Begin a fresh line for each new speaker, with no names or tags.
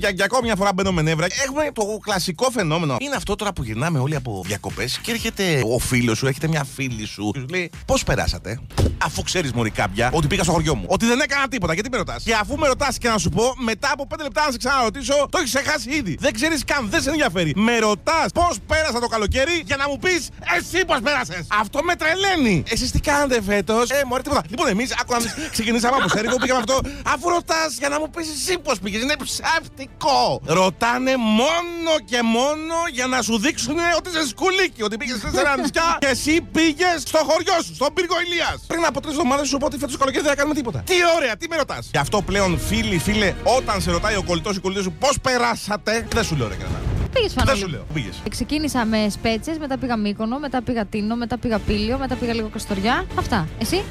Για, για ακόμη μια φορά μπαίνω με νεύρα. Έχουμε το κλασικό φαινόμενο. Είναι αυτό τώρα που γυρνάμε όλοι από διακοπές και έρχεται ο φίλος σου, έρχεται μια φίλη σου. Σου λέει Πώς περάσατε; Αφού ξέρεις, Μωρή κάποια, ότι πήγα στο χωριό μου. Ότι δεν έκανα τίποτα. Γιατί με ρωτάς; Και αφού με ρωτάς και να σου πω, μετά από 5 λεπτά να σε ξαναρωτήσω, το έχεις ξεχάσει ήδη. Δεν ξέρεις καν, δεν σε ενδιαφέρει. Με ρωτάς πώς πέρασα το καλοκαίρι για να μου πεις εσύ πώς πέρασες; Αυτό με τρελαίνει. Εσείς τι κάνετε φέτος; Ε, μωρέ τίποτα. Λοιπόν, εμείς άκουγα ξεκινήσαμε από σέρικο, πήγαμε αυτό. Αφού ρωτάς για να μου πεις εσύ πώς πήγες; Είναι ψεύτικο. Ρωτάνε μόνο και μόνο για να σου δείξουν ότι είσαι σκουλίκι. Ότι πήγες σε ένα νησιά και εσύ πήγες στο χωριό σου, στον πύργο Ηλίας. Πριν από τρεις εβδομάδες σου πω ότι φέτος το καλοκαίρι δεν θα κάνουμε τίποτα. Τι ωραία, τι με ρωτάς. Γι' αυτό πλέον φίλοι, φίλε, όταν σε ρωτάει ο κολλητός ή κολλητή σου πώς περάσατε, δεν σου λέω ρε κρατά.
Πήγες
Δεν
φανόλη.
σου λέω. Πήγες.
Ξεκίνησα με σπέτσες, μετά πήγα Μύκονο, μετά πήγα Τίνο, μετά πήγα Πήλιο, μετά πήγα λίγο Καστοριά. Αυτά. Εσύ;